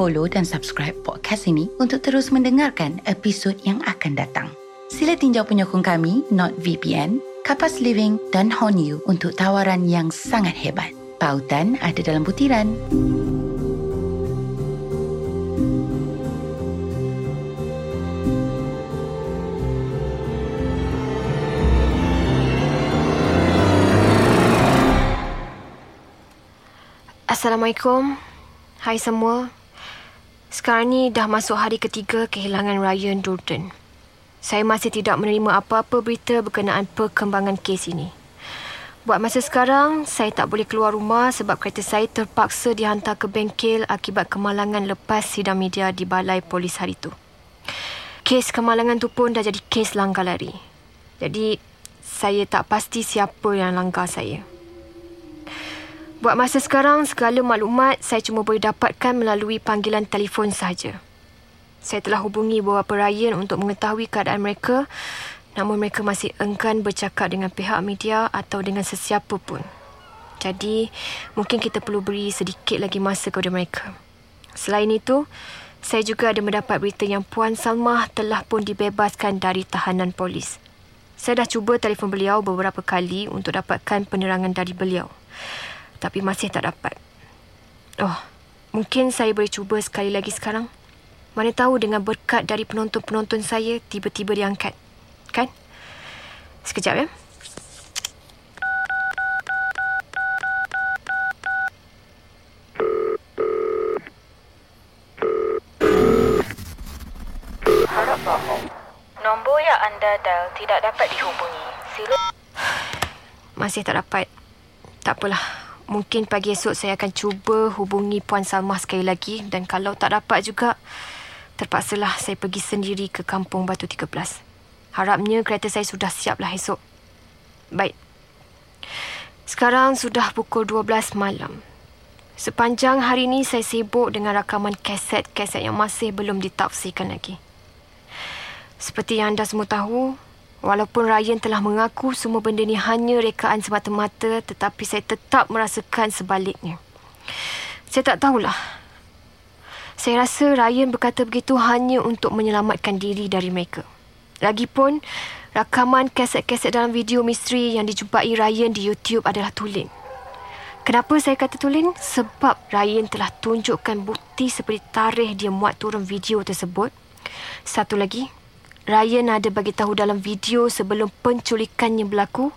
follow dan subscribe podcast ini untuk terus mendengarkan episod yang akan datang. Sila tinjau penyokong kami, NotVPN, Kapas Living dan Honu untuk tawaran yang sangat hebat. Pautan ada dalam butiran. Assalamualaikum. Hai semua. Sekarang ni dah masuk hari ketiga kehilangan Ryan Durden. Saya masih tidak menerima apa-apa berita berkenaan perkembangan kes ini. Buat masa sekarang, saya tak boleh keluar rumah sebab kereta saya terpaksa dihantar ke bengkel akibat kemalangan lepas sidang media di balai polis hari itu. Kes kemalangan tu pun dah jadi kes langgar lari. Jadi, saya tak pasti siapa yang langgar saya. Buat masa sekarang, segala maklumat saya cuma boleh dapatkan melalui panggilan telefon sahaja. Saya telah hubungi beberapa Ryan untuk mengetahui keadaan mereka, namun mereka masih enggan bercakap dengan pihak media atau dengan sesiapa pun. Jadi, mungkin kita perlu beri sedikit lagi masa kepada mereka. Selain itu, saya juga ada mendapat berita yang Puan Salmah telah pun dibebaskan dari tahanan polis. Saya dah cuba telefon beliau beberapa kali untuk dapatkan penerangan dari beliau tapi masih tak dapat. Oh, mungkin saya boleh cuba sekali lagi sekarang. Mana tahu dengan berkat dari penonton-penonton saya tiba-tiba diangkat. Kan? Sekejap ya. Nombor yang anda dial tidak dapat dihubungi. Sila... Masih tak dapat. Tak apalah. Mungkin pagi esok saya akan cuba hubungi Puan Salmah sekali lagi dan kalau tak dapat juga, terpaksalah saya pergi sendiri ke Kampung Batu 13. Harapnya kereta saya sudah siaplah esok. Baik. Sekarang sudah pukul 12 malam. Sepanjang hari ini saya sibuk dengan rakaman kaset-kaset yang masih belum ditafsirkan lagi. Seperti yang anda semua tahu, Walaupun Ryan telah mengaku semua benda ni hanya rekaan semata-mata tetapi saya tetap merasakan sebaliknya. Saya tak tahulah. Saya rasa Ryan berkata begitu hanya untuk menyelamatkan diri dari mereka. Lagipun, rakaman kaset-kaset dalam video misteri yang dijumpai Ryan di YouTube adalah tulen. Kenapa saya kata tulen? Sebab Ryan telah tunjukkan bukti seperti tarikh dia muat turun video tersebut. Satu lagi, Ryan ada bagi tahu dalam video sebelum penculikannya berlaku,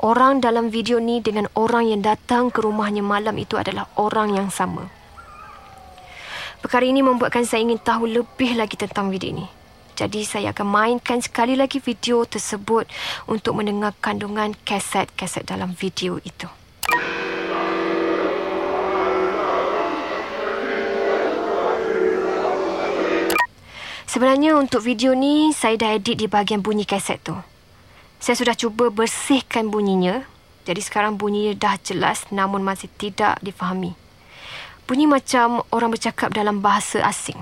orang dalam video ni dengan orang yang datang ke rumahnya malam itu adalah orang yang sama. Perkara ini membuatkan saya ingin tahu lebih lagi tentang video ini. Jadi saya akan mainkan sekali lagi video tersebut untuk mendengar kandungan kaset-kaset dalam video itu. Sebenarnya untuk video ni saya dah edit di bahagian bunyi kaset tu. Saya sudah cuba bersihkan bunyinya. Jadi sekarang bunyinya dah jelas namun masih tidak difahami. Bunyi macam orang bercakap dalam bahasa asing.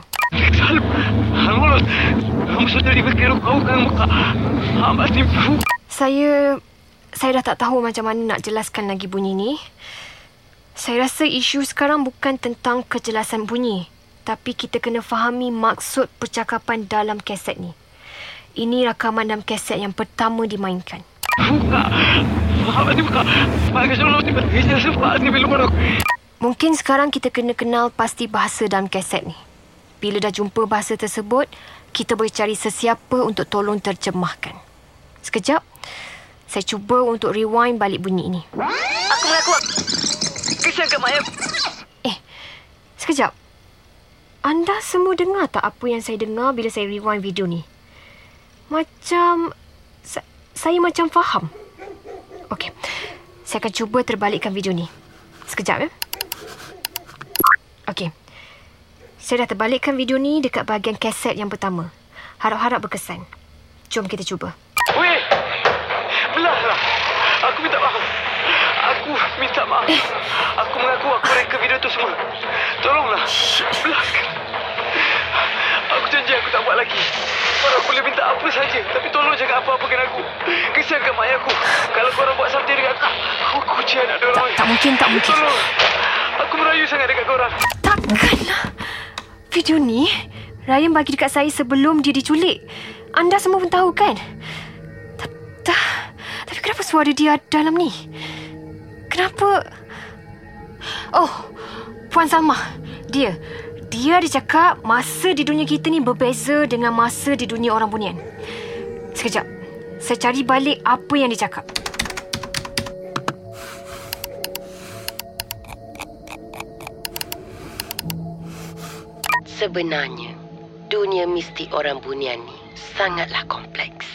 Saya saya dah tak tahu macam mana nak jelaskan lagi bunyi ni. Saya rasa isu sekarang bukan tentang kejelasan bunyi tapi kita kena fahami maksud percakapan dalam kaset ni. Ini rakaman dalam kaset yang pertama dimainkan. Mungkin sekarang kita kena kenal pasti bahasa dalam kaset ni. Bila dah jumpa bahasa tersebut, kita boleh cari sesiapa untuk tolong terjemahkan. Sekejap, saya cuba untuk rewind balik bunyi ini. Aku mengaku. Kesian ke Maya. Eh, sekejap. Anda semua dengar tak apa yang saya dengar bila saya rewind video ni? Macam... Sa- saya macam faham. Okey. Saya akan cuba terbalikkan video ni. Sekejap ya. Okey. Saya dah terbalikkan video ni dekat bahagian kaset yang pertama. Harap-harap berkesan. Jom kita cuba. Weh! Belahlah! Aku minta maaf. Aku minta maaf. Eh. Aku mengaku aku reka video tu semua. Tolonglah. Belahkan. Aku tak buat lagi. Korang boleh minta apa saja. Tapi tolong jangan apa-apa dengan aku. Kesiankan mak aku. Kalau korang buat something dengan aku, aku kuci anak diorang. Tak, tak mungkin, tak mungkin. Tolong. Aku merayu sangat dekat korang. Takkanlah. Video ni Ryan bagi dekat saya sebelum dia diculik. Anda semua pun tahu kan? Ta- Tapi kenapa suara dia dalam ni? Kenapa? Oh, Puan Salma. Dia. Dia dia cakap masa di dunia kita ni berbeza dengan masa di dunia orang bunian. Sekejap. Saya cari balik apa yang dia cakap. Sebenarnya, dunia mistik orang bunian ni sangatlah kompleks.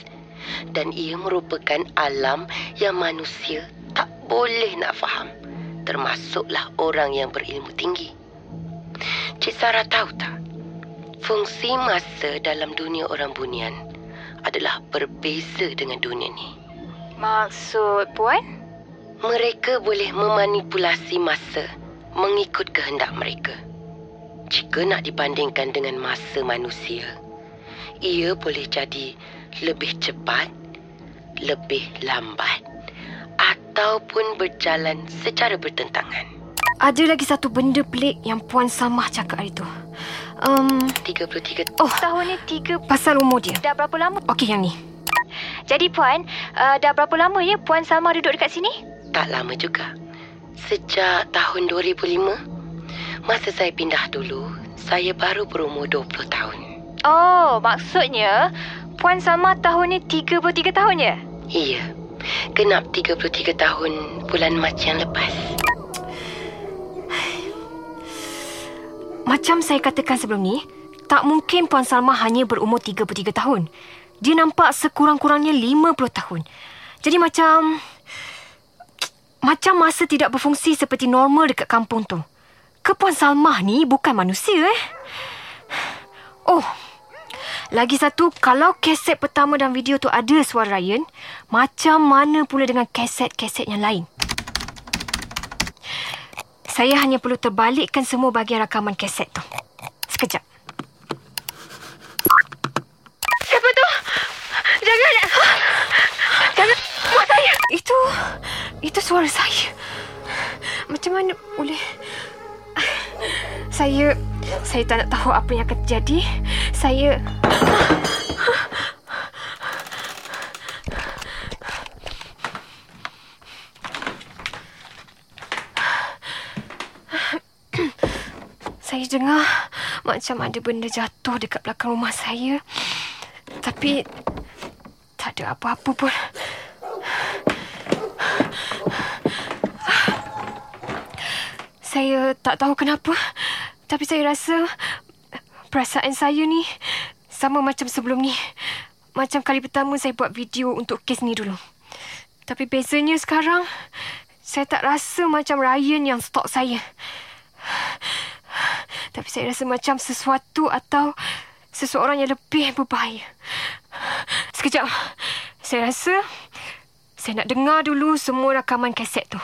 Dan ia merupakan alam yang manusia tak boleh nak faham. Termasuklah orang yang berilmu tinggi. Cik Sarah tahu tak? Fungsi masa dalam dunia orang bunian adalah berbeza dengan dunia ni. Maksud Puan? Mereka boleh memanipulasi masa mengikut kehendak mereka. Jika nak dibandingkan dengan masa manusia, ia boleh jadi lebih cepat, lebih lambat ataupun berjalan secara bertentangan. Ada lagi satu benda pelik yang Puan Samah cakap hari tu. Um, 33 oh, Tahun ni tiga... pasal umur dia. Dah berapa lama? Okey, yang ni. Jadi Puan, uh, dah berapa lama ya Puan Salma duduk dekat sini? tak lama juga. Sejak tahun 2005, masa saya pindah dulu, saya baru berumur 20 tahun. Oh, maksudnya Puan Salma tahun ni 33 tahun ya? Iya, genap 33 tahun bulan Mac yang lepas. Macam saya katakan sebelum ni, tak mungkin Puan Salma hanya berumur 33 tahun. Dia nampak sekurang-kurangnya 50 tahun. Jadi macam... Macam masa tidak berfungsi seperti normal dekat kampung tu. Ke Puan Salmah ni bukan manusia eh? Oh, lagi satu, kalau kaset pertama dan video tu ada suara Ryan, macam mana pula dengan kaset-kaset yang lain? Saya hanya perlu terbalikkan semua bahagian rakaman kaset tu. Sekejap. Siapa tu? Jangan! Jangan! Buat saya! Itu... Itu suara saya. Macam mana boleh... Saya... Saya tak nak tahu apa yang akan terjadi. Saya... Saya dengar macam ada benda jatuh dekat belakang rumah saya. Tapi tak ada apa-apa pun. Saya tak tahu kenapa. Tapi saya rasa perasaan saya ni sama macam sebelum ni. Macam kali pertama saya buat video untuk kes ni dulu. Tapi bezanya sekarang, saya tak rasa macam Ryan yang stalk saya. Tapi saya rasa macam sesuatu atau seseorang yang lebih berbahaya. Sekejap. Saya rasa saya nak dengar dulu semua rakaman kaset tu.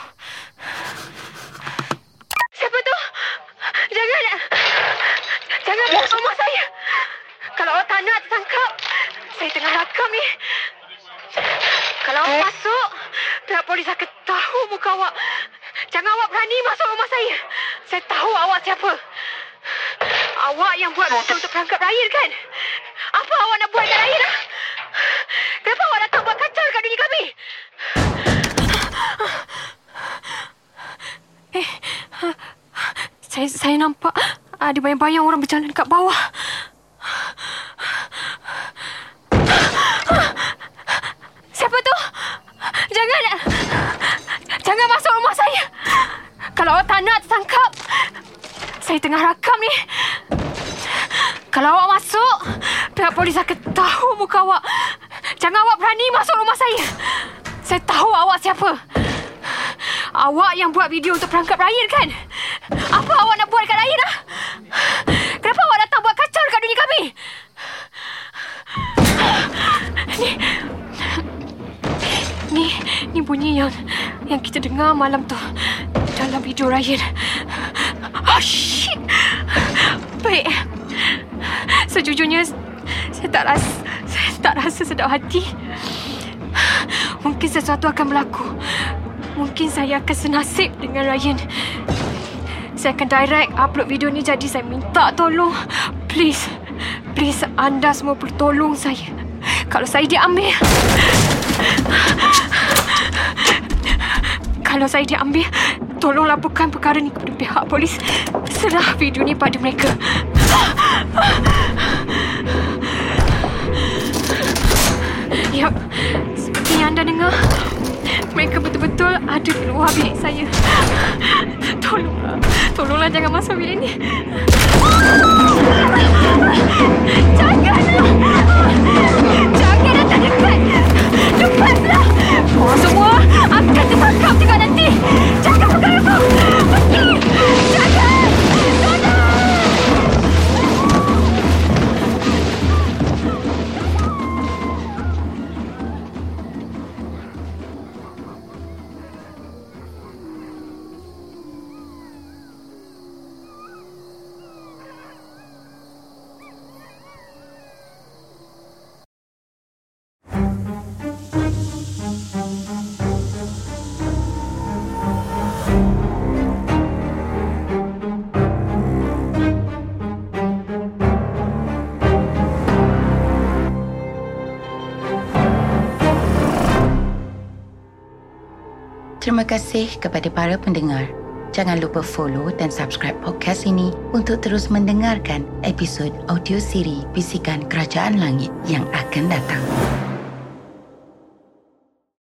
Siapa tu? Jangan! Jangan buat rumah saya! Kalau awak tak nak tertangkap, saya tengah rakam ni. Kalau awak masuk, pihak polis akan tahu muka awak. Jangan awak berani masuk rumah saya. Saya tahu awak siapa. Awak yang buat video untuk perangkap Ryan kan? Apa awak nak buat dengan Ryan? ah? Kenapa awak datang buat kacau dekat dunia kami? Saya saya nampak ada bayang-bayang orang berjalan dekat bawah. Siapa tu? Jangan! Jangan masuk rumah saya. Kalau awak tak nak tertangkap, saya tengah rakam ni. Kalau awak masuk, pihak polis akan tahu muka awak. Jangan awak berani masuk rumah saya. Saya tahu awak siapa. Awak yang buat video untuk perangkap Ryan kan? Apa awak nak buat dekat Ryan ah? Kenapa awak datang buat kacau dekat dunia kami? Ni, ni, ni bunyi yang yang kita dengar malam tu dalam video Ryan. Oh shit. Baik. Sejujurnya saya tak rasa saya tak rasa sedap hati. Mungkin sesuatu akan berlaku. Mungkin saya akan senasib dengan Ryan. Saya akan direct upload video ni jadi saya minta tolong. Please. Please anda semua perlu tolong saya. Kalau saya diambil. Kalau saya diambil, tolong laporkan perkara ni kepada pihak polis. Serah video ni pada mereka. Yap, seperti yang anda dengar, mereka betul-betul ada di luar bilik saya. Tolonglah, tolonglah jangan masuk bilik ni. Terima kasih kepada para pendengar. Jangan lupa follow dan subscribe podcast ini untuk terus mendengarkan episod audio siri Bisikan Kerajaan Langit yang akan datang.